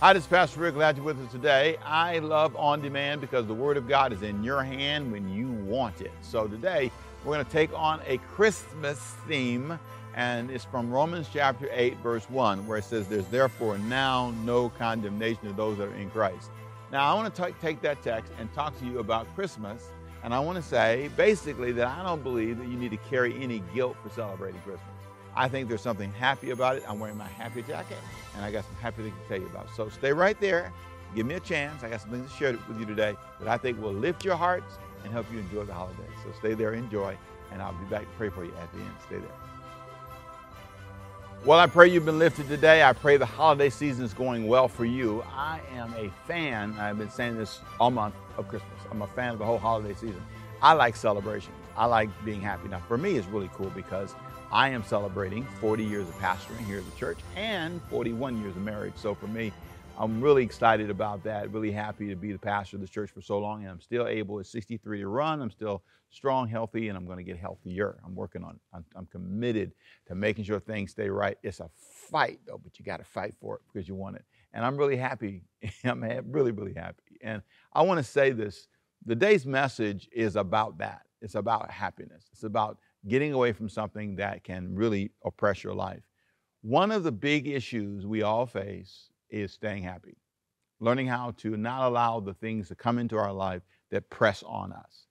Hi, this is Pastor Rick. Glad you're with us today. I love on demand because the Word of God is in your hand when you want it. So today we're going to take on a Christmas theme, and it's from Romans chapter 8, verse 1, where it says, There's therefore now no condemnation to those that are in Christ. Now, I want to take that text and talk to you about Christmas, and I want to say basically that I don't believe that you need to carry any guilt for celebrating Christmas. I think there's something happy about it. I'm wearing my happy jacket, and I got some happy things to tell you about. So stay right there. Give me a chance. I got some things to share with you today that I think will lift your hearts and help you enjoy the holidays. So stay there, enjoy, and I'll be back to pray for you at the end. Stay there. Well, I pray you've been lifted today. I pray the holiday season is going well for you. I am a fan, I've been saying this all month of Christmas. I'm a fan of the whole holiday season. I like celebrations. I like being happy. Now, for me, it's really cool because I am celebrating 40 years of pastoring here at the church and 41 years of marriage. So for me, I'm really excited about that. Really happy to be the pastor of this church for so long. And I'm still able at 63 to run. I'm still strong, healthy, and I'm going to get healthier. I'm working on. I'm, I'm committed to making sure things stay right. It's a fight, though, but you got to fight for it because you want it. And I'm really happy. I'm really, really happy. And I want to say this the day's message is about that. It's about happiness. It's about getting away from something that can really oppress your life. One of the big issues we all face is staying happy, learning how to not allow the things to come into our life that press on us.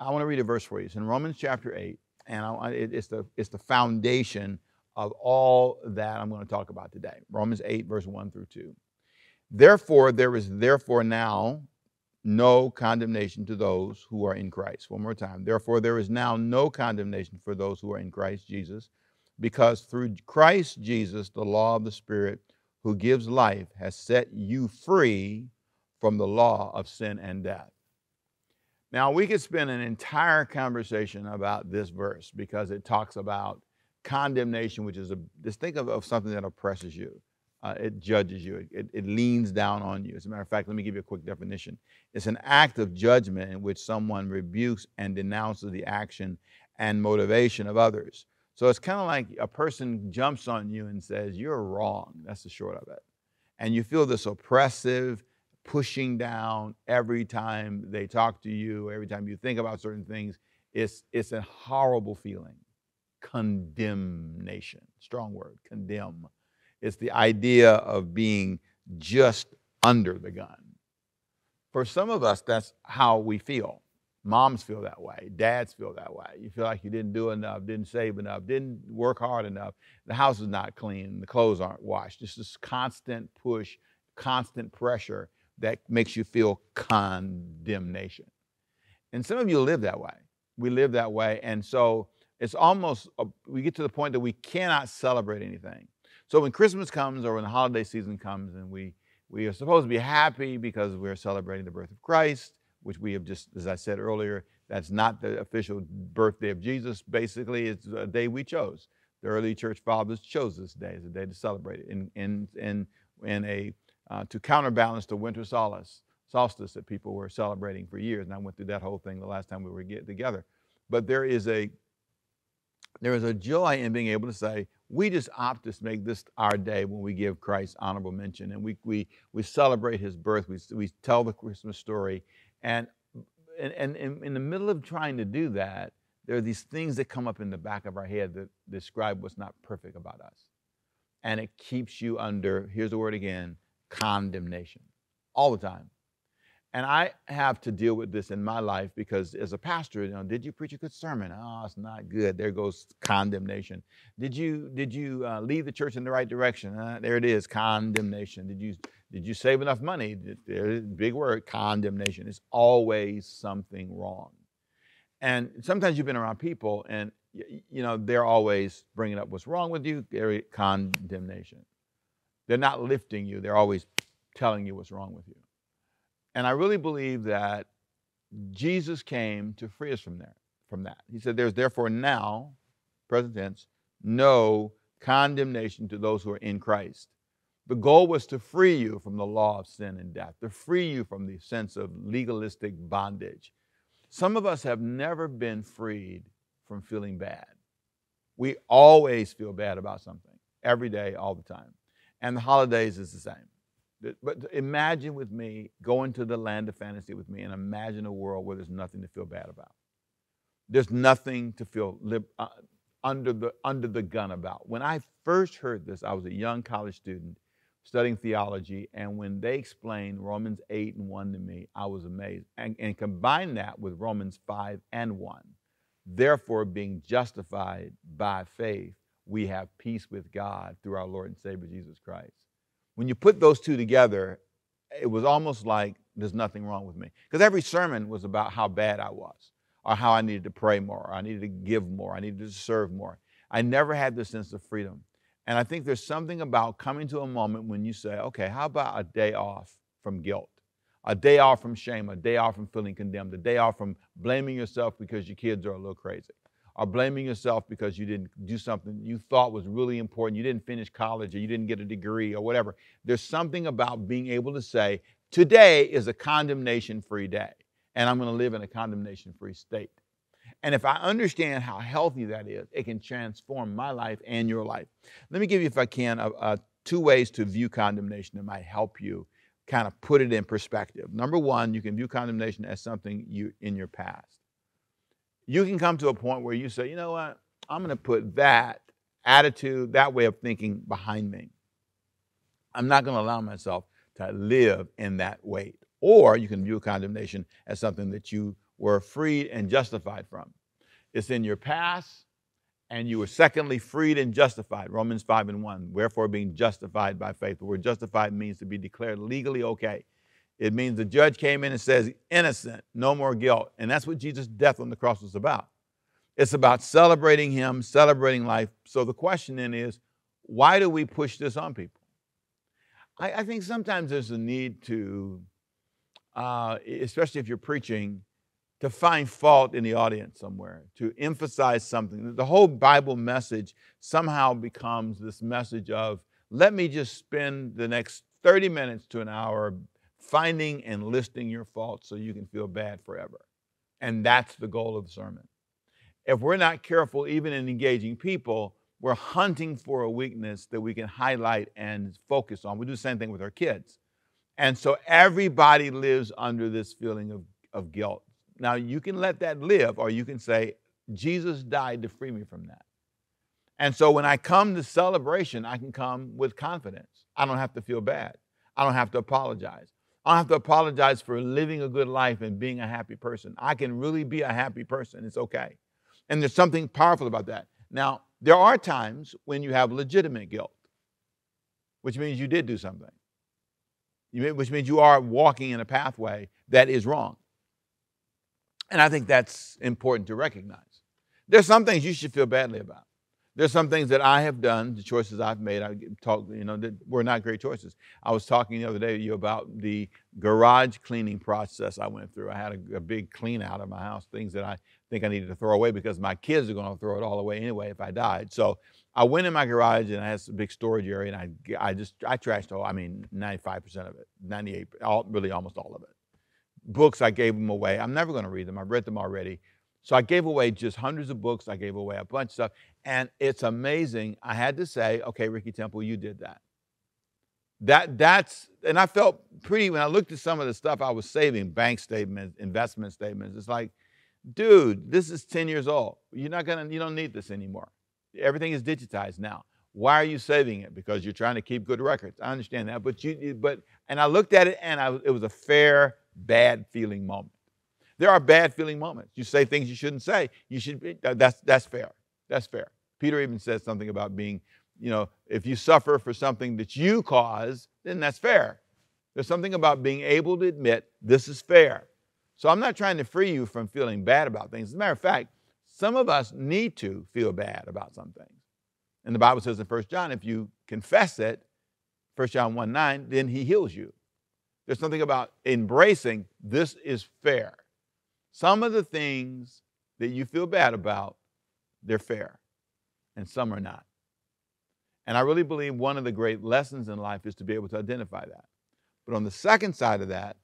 I want to read a verse for you. It's in Romans chapter 8, and I, it's, the, it's the foundation of all that I'm going to talk about today. Romans 8, verse 1 through 2. Therefore, there is therefore now no condemnation to those who are in Christ. One more time. Therefore, there is now no condemnation for those who are in Christ Jesus, because through Christ Jesus, the law of the Spirit who gives life has set you free from the law of sin and death. Now, we could spend an entire conversation about this verse because it talks about condemnation, which is a, just think of, of something that oppresses you uh, it judges you, it, it leans down on you. As a matter of fact, let me give you a quick definition it's an act of judgment in which someone rebukes and denounces the action and motivation of others. So it's kind of like a person jumps on you and says, You're wrong. That's the short of it. And you feel this oppressive, pushing down every time they talk to you, every time you think about certain things. It's, it's a horrible feeling. Condemnation. Strong word, condemn. It's the idea of being just under the gun. For some of us, that's how we feel. Moms feel that way. Dads feel that way. You feel like you didn't do enough, didn't save enough, didn't work hard enough. The house is not clean, the clothes aren't washed. Just this constant push, constant pressure that makes you feel condemnation. And some of you live that way. We live that way. And so it's almost, a, we get to the point that we cannot celebrate anything. So when Christmas comes or when the holiday season comes and we, we are supposed to be happy because we're celebrating the birth of Christ, which we have just, as I said earlier, that's not the official birthday of Jesus. Basically, it's a day we chose. The early church fathers chose this day as a day to celebrate it in, in, in, in a, uh, to counterbalance the winter solace, solstice that people were celebrating for years. And I went through that whole thing the last time we were get together. But there is a, there is a joy in being able to say, we just opt to make this our day when we give Christ honorable mention and we, we, we celebrate his birth. We, we tell the Christmas story. And, and, and in the middle of trying to do that, there are these things that come up in the back of our head that describe what's not perfect about us. And it keeps you under, here's the word again, condemnation all the time. And I have to deal with this in my life because as a pastor, you know, did you preach a good sermon? Oh, it's not good. There goes condemnation. Did you did you uh, lead the church in the right direction? Uh, there it is, condemnation. Did you did you save enough money? Big word, condemnation. It's always something wrong. And sometimes you've been around people, and you know they're always bringing up what's wrong with you. Condemnation. They're not lifting you. They're always telling you what's wrong with you. And I really believe that Jesus came to free us from there, from that. He said, There's therefore now, present tense, no condemnation to those who are in Christ. The goal was to free you from the law of sin and death, to free you from the sense of legalistic bondage. Some of us have never been freed from feeling bad. We always feel bad about something, every day, all the time. And the holidays is the same. But imagine with me, go into the land of fantasy with me, and imagine a world where there's nothing to feel bad about. There's nothing to feel uh, under, the, under the gun about. When I first heard this, I was a young college student studying theology, and when they explained Romans 8 and 1 to me, I was amazed. And, and combine that with Romans 5 and 1. Therefore, being justified by faith, we have peace with God through our Lord and Savior Jesus Christ. When you put those two together, it was almost like there's nothing wrong with me. Because every sermon was about how bad I was, or how I needed to pray more, or I needed to give more, I needed to serve more. I never had this sense of freedom. And I think there's something about coming to a moment when you say, okay, how about a day off from guilt? A day off from shame, a day off from feeling condemned, a day off from blaming yourself because your kids are a little crazy, or blaming yourself because you didn't do something you thought was really important, you didn't finish college, or you didn't get a degree, or whatever. There's something about being able to say, today is a condemnation free day, and I'm going to live in a condemnation free state. And if I understand how healthy that is, it can transform my life and your life. Let me give you, if I can, two ways to view condemnation that might help you kind of put it in perspective. Number one, you can view condemnation as something you in your past. You can come to a point where you say, you know what, I'm going to put that attitude, that way of thinking behind me. I'm not going to allow myself to live in that weight. Or you can view condemnation as something that you were freed and justified from. It's in your past, and you were secondly freed and justified. Romans 5 and 1. Wherefore, being justified by faith. The word justified means to be declared legally okay. It means the judge came in and says, innocent, no more guilt. And that's what Jesus' death on the cross was about. It's about celebrating Him, celebrating life. So the question then is, why do we push this on people? I, I think sometimes there's a need to, uh, especially if you're preaching, to find fault in the audience somewhere, to emphasize something. The whole Bible message somehow becomes this message of, let me just spend the next 30 minutes to an hour finding and listing your faults so you can feel bad forever. And that's the goal of the sermon. If we're not careful, even in engaging people, we're hunting for a weakness that we can highlight and focus on. We do the same thing with our kids. And so everybody lives under this feeling of, of guilt. Now, you can let that live, or you can say, Jesus died to free me from that. And so when I come to celebration, I can come with confidence. I don't have to feel bad. I don't have to apologize. I don't have to apologize for living a good life and being a happy person. I can really be a happy person. It's okay. And there's something powerful about that. Now, there are times when you have legitimate guilt, which means you did do something, which means you are walking in a pathway that is wrong. And I think that's important to recognize. There's some things you should feel badly about. There's some things that I have done, the choices I've made, I talk, you know, that were not great choices. I was talking the other day to you about the garage cleaning process I went through. I had a, a big clean out of my house, things that I think I needed to throw away because my kids are going to throw it all away anyway if I died. So I went in my garage and I had a big storage area and I, I just, I trashed all, I mean, 95% of it, 98, all, really almost all of it books, I gave them away. I'm never going to read them. I've read them already. So I gave away just hundreds of books. I gave away a bunch of stuff. And it's amazing. I had to say, okay, Ricky Temple, you did that. That that's and I felt pretty when I looked at some of the stuff I was saving, bank statements, investment statements. It's like, dude, this is 10 years old. You're not gonna, you don't need this anymore. Everything is digitized now. Why are you saving it? Because you're trying to keep good records. I understand that, but you, but and I looked at it and I, it was a fair bad feeling moment. There are bad feeling moments. You say things you shouldn't say. You should be, that's, that's fair. That's fair. Peter even says something about being, you know, if you suffer for something that you cause, then that's fair. There's something about being able to admit this is fair. So I'm not trying to free you from feeling bad about things. As a matter of fact, some of us need to feel bad about some things. And the Bible says in 1 John, if you confess it, 1 John 1 9, then he heals you. There's something about embracing this is fair. Some of the things that you feel bad about, they're fair, and some are not. And I really believe one of the great lessons in life is to be able to identify that. But on the second side of that,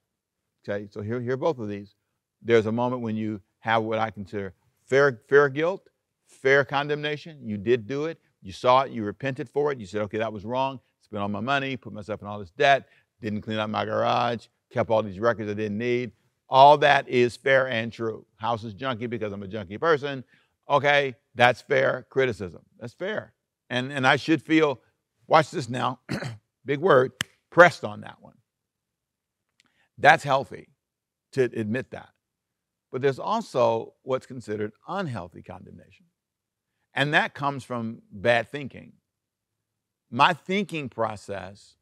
okay, so here, here are both of these. There's a moment when you have what I consider fair, fair guilt, fair condemnation. You did do it. You saw it. You repented for it. You said, okay, that was wrong. Spent all my money, put myself in all this debt didn't clean up my garage, kept all these records I didn't need. All that is fair and true. House is junky because I'm a junky person. Okay, that's fair criticism. That's fair. And, and I should feel, watch this now, big word, pressed on that one. That's healthy to admit that. But there's also what's considered unhealthy condemnation. And that comes from bad thinking. My thinking process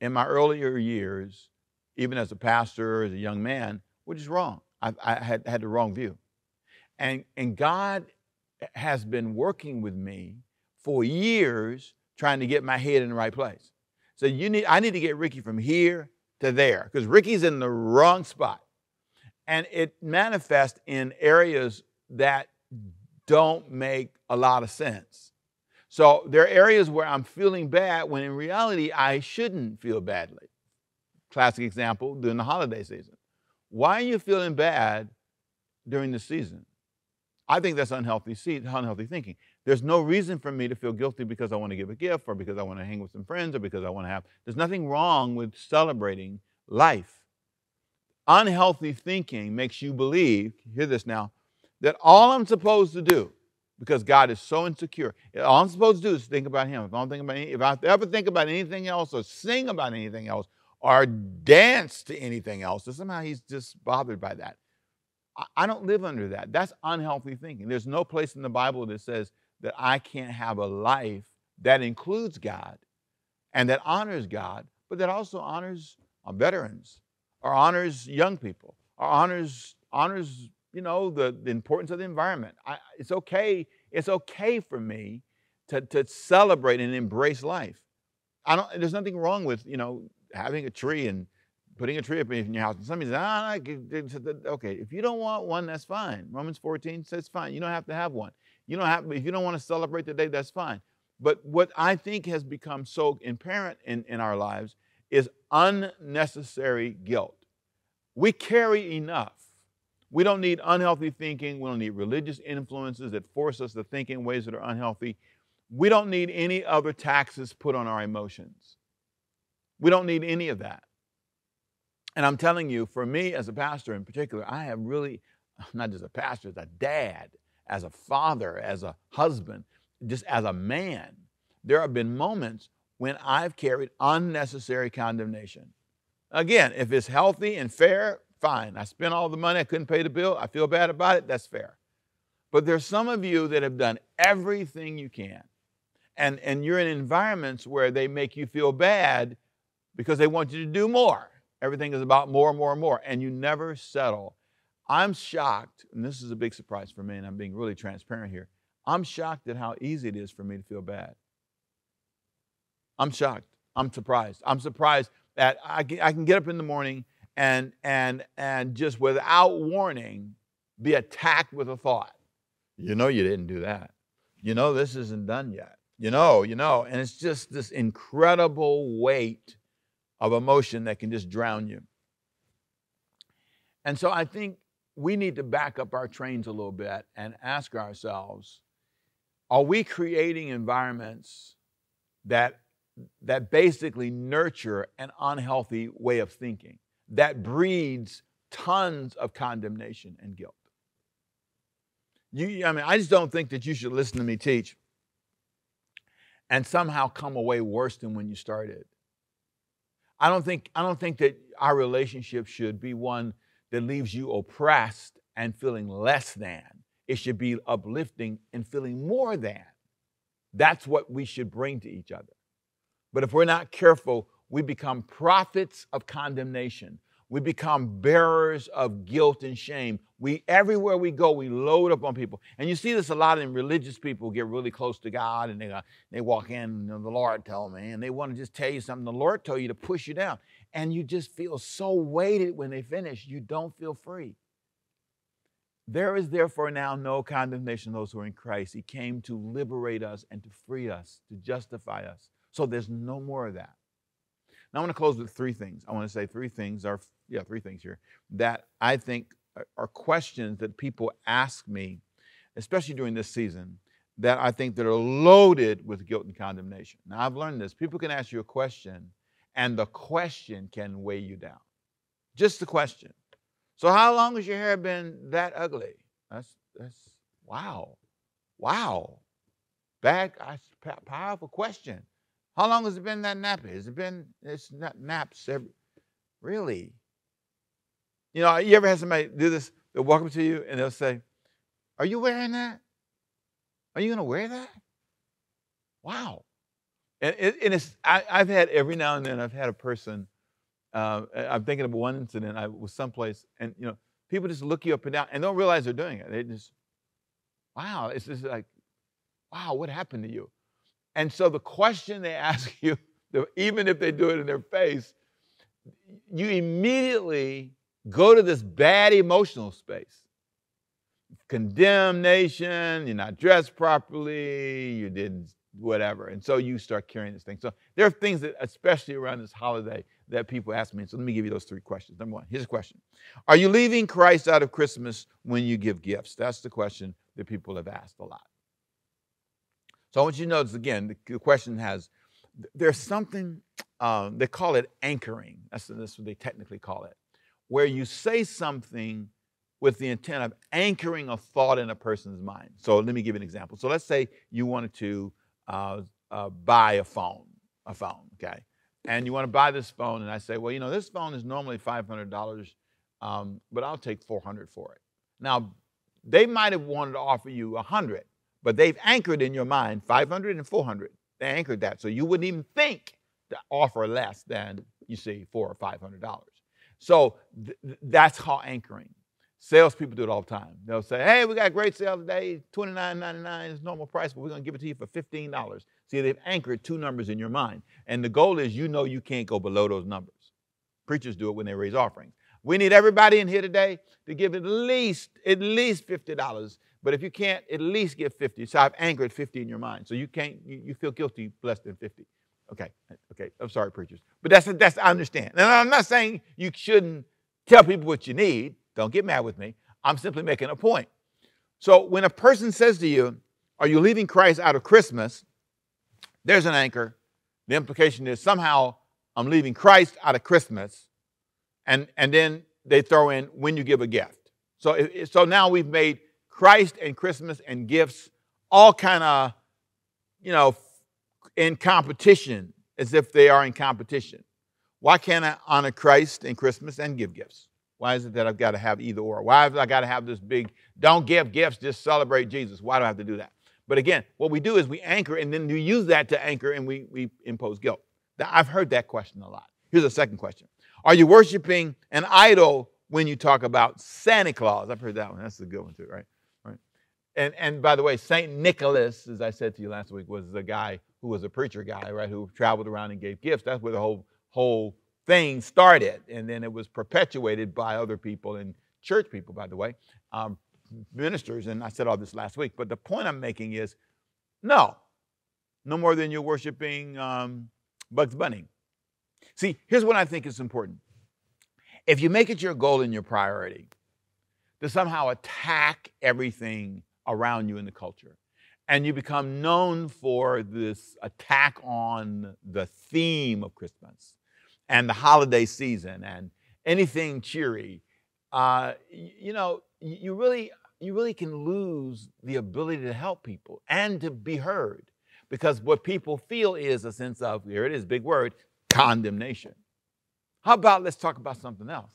in my earlier years, even as a pastor, as a young man, which is wrong. I, I had, had the wrong view. And, and God has been working with me for years trying to get my head in the right place. So you need, I need to get Ricky from here to there because Ricky's in the wrong spot. And it manifests in areas that don't make a lot of sense. So there are areas where I'm feeling bad when in reality I shouldn't feel badly. Classic example during the holiday season. Why are you feeling bad during the season? I think that's unhealthy, unhealthy thinking. There's no reason for me to feel guilty because I want to give a gift or because I want to hang with some friends or because I want to have. There's nothing wrong with celebrating life. Unhealthy thinking makes you believe, hear this now, that all I'm supposed to do, because God is so insecure, all I'm supposed to do is think about Him. If I, don't think about any, if I ever think about anything else or sing about anything else or dance to anything else, So somehow He's just bothered by that. I don't live under that. That's unhealthy thinking. There's no place in the Bible that says that I can't have a life that includes God and that honors God, but that also honors uh, veterans or honors young people or honors honors you know the, the importance of the environment. I, it's okay. It's okay for me to, to celebrate and embrace life. I don't. There's nothing wrong with you know having a tree and putting a tree up in your house. And somebody says, ah, okay, if you don't want one, that's fine. Romans 14 says fine. You don't have to have one. You don't have, if you don't want to celebrate the day, that's fine. But what I think has become so apparent in, in our lives is unnecessary guilt. We carry enough. We don't need unhealthy thinking. We don't need religious influences that force us to think in ways that are unhealthy. We don't need any other taxes put on our emotions. We don't need any of that. And I'm telling you, for me as a pastor in particular, I have really, not just a pastor, as a dad, as a father, as a husband, just as a man, there have been moments when I've carried unnecessary condemnation. Again, if it's healthy and fair, fine. I spent all the money, I couldn't pay the bill, I feel bad about it, that's fair. But there's some of you that have done everything you can. And, and you're in environments where they make you feel bad because they want you to do more. Everything is about more and more and more, and you never settle. I'm shocked, and this is a big surprise for me, and I'm being really transparent here. I'm shocked at how easy it is for me to feel bad. I'm shocked. I'm surprised. I'm surprised that I can, get up in the morning and, and, and just without warning be attacked with a thought. You know, you didn't do that. You know, this isn't done yet. You know, you know, and it's just this incredible weight of emotion that can just drown you. And so I think we need to back up our trains a little bit and ask ourselves are we creating environments that, that basically nurture an unhealthy way of thinking, that breeds tons of condemnation and guilt? You, I mean, I just don't think that you should listen to me teach and somehow come away worse than when you started. I don't think I don't think that our relationship should be one that leaves you oppressed and feeling less than. It should be uplifting and feeling more than. That's what we should bring to each other. But if we're not careful, we become prophets of condemnation we become bearers of guilt and shame. We everywhere we go, we load up on people. And you see this a lot in religious people get really close to God and they, uh, they walk in and the Lord told me, and they want to just tell you something. The Lord told you to push you down. And you just feel so weighted when they finish, you don't feel free. There is therefore now no condemnation of those who are in Christ. He came to liberate us and to free us, to justify us. So there's no more of that. Now I want to close with three things. I want to say three things are yeah, three things here that I think are questions that people ask me, especially during this season, that I think that are loaded with guilt and condemnation. Now I've learned this. People can ask you a question and the question can weigh you down. Just the question. So, how long has your hair been that ugly? That's, that's wow. Wow. Bad, powerful question. How long has it been that nappy? Has it been, it's not naps every, really? You know, you ever had somebody do this? They'll walk up to you and they'll say, Are you wearing that? Are you going to wear that? Wow. And, and it's, I, have had every now and then, I've had a person, uh, I'm thinking of one incident. I was someplace, and you know, people just look you up and down and don't realize they're doing it. They just, wow, it's just like, wow, what happened to you? And so the question they ask you, even if they do it in their face, you immediately go to this bad emotional space. Condemnation, you're not dressed properly, you didn't whatever. And so you start carrying this thing. So there are things that, especially around this holiday, that people ask me. So let me give you those three questions. Number one, here's a question Are you leaving Christ out of Christmas when you give gifts? That's the question that people have asked a lot. So I want you to notice again, the question has, there's something, um, they call it anchoring. That's, that's what they technically call it, where you say something with the intent of anchoring a thought in a person's mind. So let me give you an example. So let's say you wanted to uh, uh, buy a phone, a phone, okay? And you want to buy this phone, and I say, well, you know, this phone is normally $500, um, but I'll take 400 for it. Now, they might have wanted to offer you 100, but they've anchored in your mind 500 and 400. They anchored that, so you wouldn't even think to offer less than you see four or five hundred dollars. So th- that's how anchoring. Salespeople do it all the time. They'll say, hey, we got a great sale today, $29.99 is normal price, but we're going to give it to you for $15. See, they've anchored two numbers in your mind. And the goal is you know you can't go below those numbers. Preachers do it when they raise offerings. We need everybody in here today to give at least, at least $50. But if you can't, at least give 50. So I've anchored 50 in your mind. So you can't, you, you feel guilty less than 50. Okay, okay. I'm sorry, preachers. But that's, that's, I understand. And I'm not saying you shouldn't tell people what you need. Don't get mad with me. I'm simply making a point. So when a person says to you, Are you leaving Christ out of Christmas? There's an anchor. The implication is somehow I'm leaving Christ out of Christmas. And, and then they throw in when you give a gift. So, so now we've made Christ and Christmas and gifts all kind of, you know, in competition, as if they are in competition. Why can't I honor Christ and Christmas and give gifts? Why is it that I've got to have either or? Why have I got to have this big, don't give gifts, just celebrate Jesus? Why do I have to do that? But again, what we do is we anchor and then we use that to anchor and we, we impose guilt. I've heard that question a lot. Here's a second question Are you worshiping an idol when you talk about Santa Claus? I've heard that one. That's a good one, too, right? right. And, and by the way, St. Nicholas, as I said to you last week, was the guy who was a preacher guy, right, who traveled around and gave gifts. That's where the whole, whole thing started, and then it was perpetuated by other people and church people, by the way, um, ministers. And I said all this last week, but the point I'm making is no, no more than you're worshiping um, Bugs Bunny. See, here's what I think is important. If you make it your goal and your priority to somehow attack everything around you in the culture, and you become known for this attack on the theme of Christmas, and the holiday season and anything cheery, uh, you know, you really, you really can lose the ability to help people and to be heard because what people feel is a sense of, here it is, big word, condemnation. How about let's talk about something else?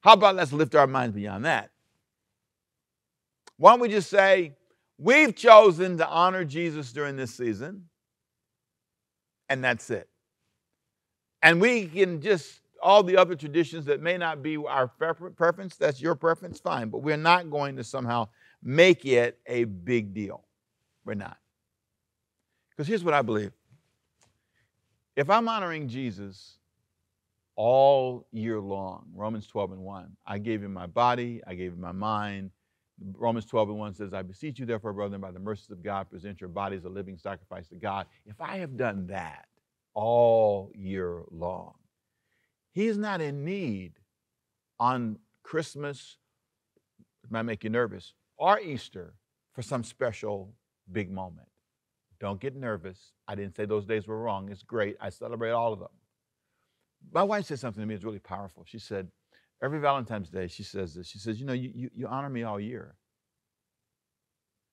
How about let's lift our minds beyond that? Why don't we just say, we've chosen to honor Jesus during this season, and that's it. And we can just, all the other traditions that may not be our preference, that's your preference, fine. But we're not going to somehow make it a big deal. We're not. Because here's what I believe if I'm honoring Jesus all year long, Romans 12 and 1, I gave him my body, I gave him my mind. Romans 12 and 1 says, I beseech you, therefore, brethren, by the mercies of God, present your bodies a living sacrifice to God. If I have done that, all year long. He's not in need on Christmas, it might make you nervous, or Easter for some special big moment. Don't get nervous. I didn't say those days were wrong. It's great. I celebrate all of them. My wife said something to me that's really powerful. She said, every Valentine's Day, she says this. She says, You know, you, you, you honor me all year.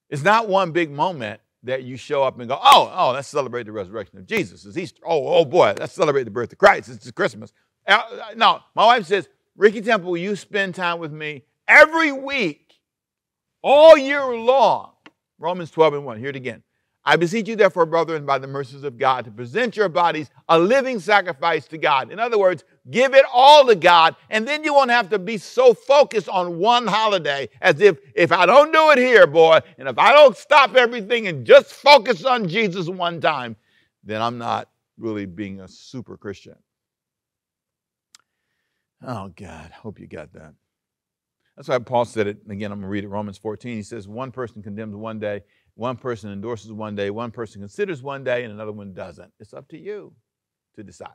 It's not one big moment that you show up and go, Oh, oh, let's celebrate the resurrection of Jesus. It's Easter. Oh, oh boy, let's celebrate the birth of Christ. It's Christmas. Uh, no, my wife says, Ricky Temple, you spend time with me every week, all year long? Romans 12 and 1. Hear it again. I beseech you, therefore, brethren, by the mercies of God, to present your bodies a living sacrifice to God. In other words, give it all to God, and then you won't have to be so focused on one holiday as if, if I don't do it here, boy, and if I don't stop everything and just focus on Jesus one time, then I'm not really being a super Christian. Oh, God, hope you got that. That's why Paul said it. Again, I'm going to read it Romans 14. He says, One person condemns one day, one person endorses one day, one person considers one day, and another one doesn't. It's up to you to decide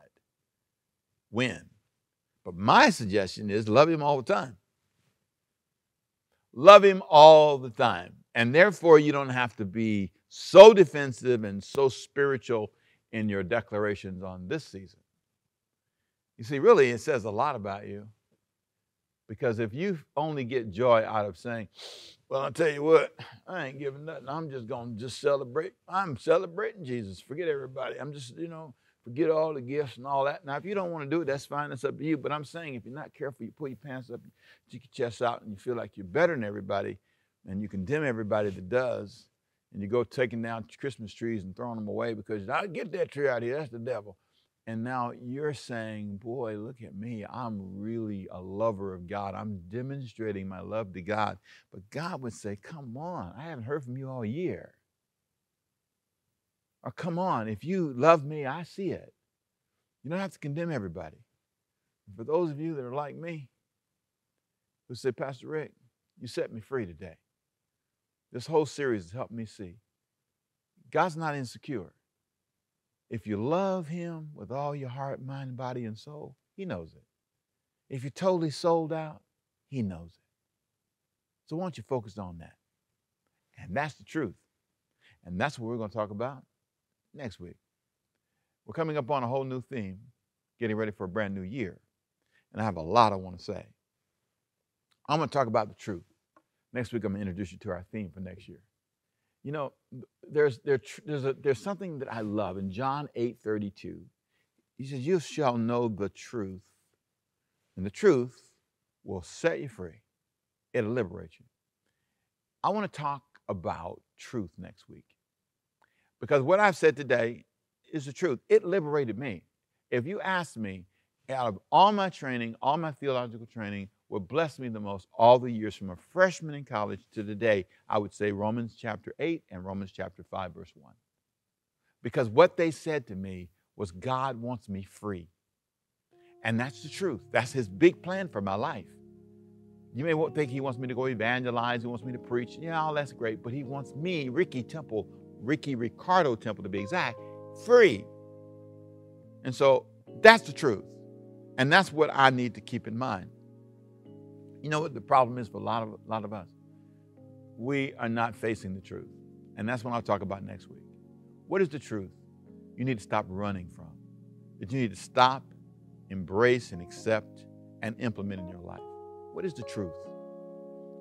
when. But my suggestion is love him all the time. Love him all the time. And therefore, you don't have to be so defensive and so spiritual in your declarations on this season. You see, really, it says a lot about you. Because if you only get joy out of saying, well, I'll tell you what, I ain't giving nothing. I'm just going to just celebrate. I'm celebrating Jesus. Forget everybody. I'm just, you know, forget all the gifts and all that. Now, if you don't want to do it, that's fine. That's up to you. But I'm saying if you're not careful, you pull your pants up, you stick your chest out, and you feel like you're better than everybody, and you condemn everybody that does, and you go taking down Christmas trees and throwing them away because I get that tree out here. That's the devil. And now you're saying, boy, look at me. I'm really a lover of God. I'm demonstrating my love to God. But God would say, come on, I haven't heard from you all year. Or come on, if you love me, I see it. You don't have to condemn everybody. For those of you that are like me, who say, Pastor Rick, you set me free today. This whole series has helped me see God's not insecure. If you love Him with all your heart, mind, body, and soul, He knows it. If you're totally sold out, He knows it. So why don't you focus on that? And that's the truth. And that's what we're going to talk about next week. We're coming up on a whole new theme, getting ready for a brand new year. And I have a lot I want to say. I'm going to talk about the truth. Next week, I'm going to introduce you to our theme for next year. You know, there's, there, there's, a, there's something that I love in John 8 32. He says, You shall know the truth, and the truth will set you free. It'll liberate you. I want to talk about truth next week because what I've said today is the truth. It liberated me. If you ask me, out of all my training, all my theological training, what blessed me the most all the years from a freshman in college to today, I would say Romans chapter 8 and Romans chapter 5, verse 1. Because what they said to me was, God wants me free. And that's the truth. That's his big plan for my life. You may think he wants me to go evangelize, he wants me to preach. Yeah, all that's great. But he wants me, Ricky Temple, Ricky Ricardo Temple to be exact, free. And so that's the truth. And that's what I need to keep in mind. You know what the problem is for a lot of, a lot of us? We are not facing the truth. And that's what I'll talk about next week. What is the truth you need to stop running from? That you need to stop, embrace, and accept and implement in your life. What is the truth?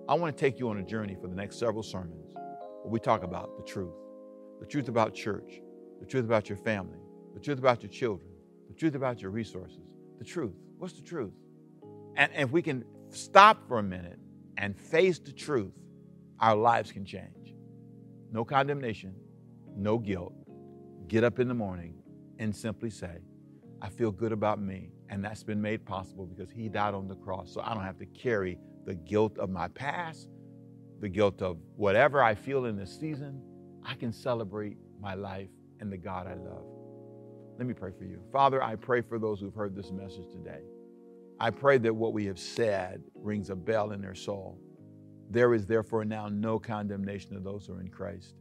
I want to take you on a journey for the next several sermons where we talk about the truth the truth about church, the truth about your family, the truth about your children, the truth about your resources, the truth. What's the truth? And if we can stop for a minute and face the truth, our lives can change. No condemnation, no guilt. Get up in the morning and simply say, I feel good about me. And that's been made possible because He died on the cross. So I don't have to carry the guilt of my past, the guilt of whatever I feel in this season. I can celebrate my life and the God I love. Let me pray for you. Father, I pray for those who've heard this message today. I pray that what we have said rings a bell in their soul. There is therefore now no condemnation of those who are in Christ.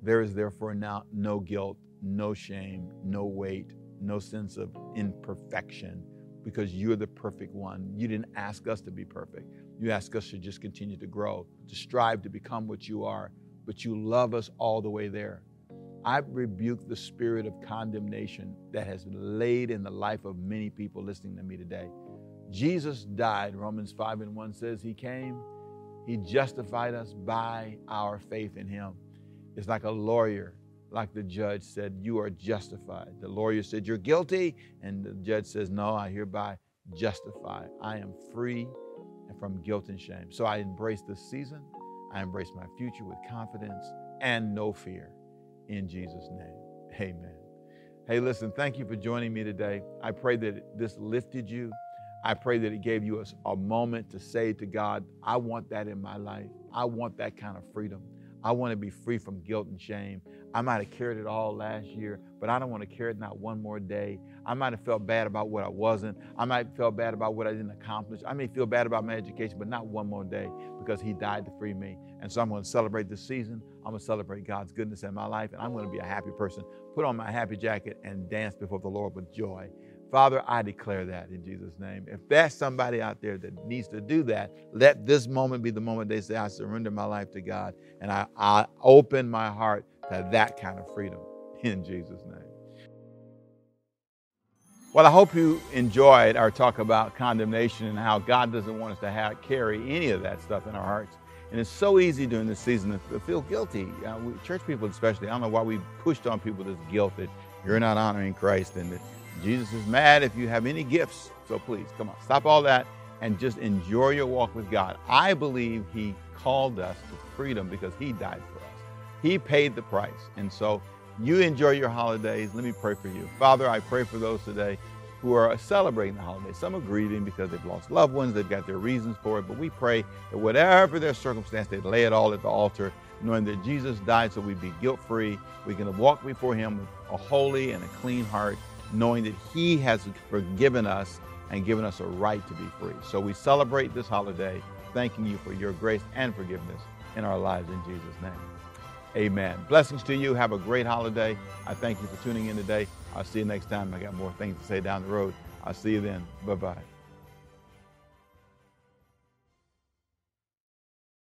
There is therefore now no guilt, no shame, no weight, no sense of imperfection because you're the perfect one. You didn't ask us to be perfect. You asked us to just continue to grow, to strive to become what you are, but you love us all the way there. I rebuke the spirit of condemnation that has laid in the life of many people listening to me today. Jesus died, Romans 5 and 1 says he came, he justified us by our faith in him. It's like a lawyer, like the judge said, You are justified. The lawyer said, You're guilty. And the judge says, No, I hereby justify. I am free from guilt and shame. So I embrace this season. I embrace my future with confidence and no fear. In Jesus' name, amen. Hey, listen, thank you for joining me today. I pray that this lifted you. I pray that it gave you a, a moment to say to God, I want that in my life. I want that kind of freedom. I want to be free from guilt and shame. I might have carried it all last year, but I don't want to carry it not one more day. I might have felt bad about what I wasn't. I might feel bad about what I didn't accomplish. I may feel bad about my education, but not one more day because He died to free me. And so I'm going to celebrate this season. I'm going to celebrate God's goodness in my life, and I'm going to be a happy person. Put on my happy jacket and dance before the Lord with joy. Father, I declare that in Jesus' name. If there's somebody out there that needs to do that, let this moment be the moment they say, I surrender my life to God and I, I open my heart to that kind of freedom in Jesus' name. Well, I hope you enjoyed our talk about condemnation and how God doesn't want us to have, carry any of that stuff in our hearts. And it's so easy during this season to feel guilty. Uh, we, church people, especially, I don't know why we pushed on people this guilt that you're not honoring Christ and that Jesus is mad if you have any gifts. So please, come on, stop all that and just enjoy your walk with God. I believe He called us to freedom because He died for us. He paid the price. And so you enjoy your holidays. Let me pray for you. Father, I pray for those today who are celebrating the holidays. Some are grieving because they've lost loved ones, they've got their reasons for it, but we pray that whatever their circumstance, they lay it all at the altar, knowing that Jesus died so we'd be guilt free. We can walk before Him with a holy and a clean heart knowing that He has forgiven us and given us a right to be free. So we celebrate this holiday, thanking you for your grace and forgiveness in our lives in Jesus' name. Amen. Blessings to you. Have a great holiday. I thank you for tuning in today. I'll see you next time. I got more things to say down the road. I'll see you then. Bye bye.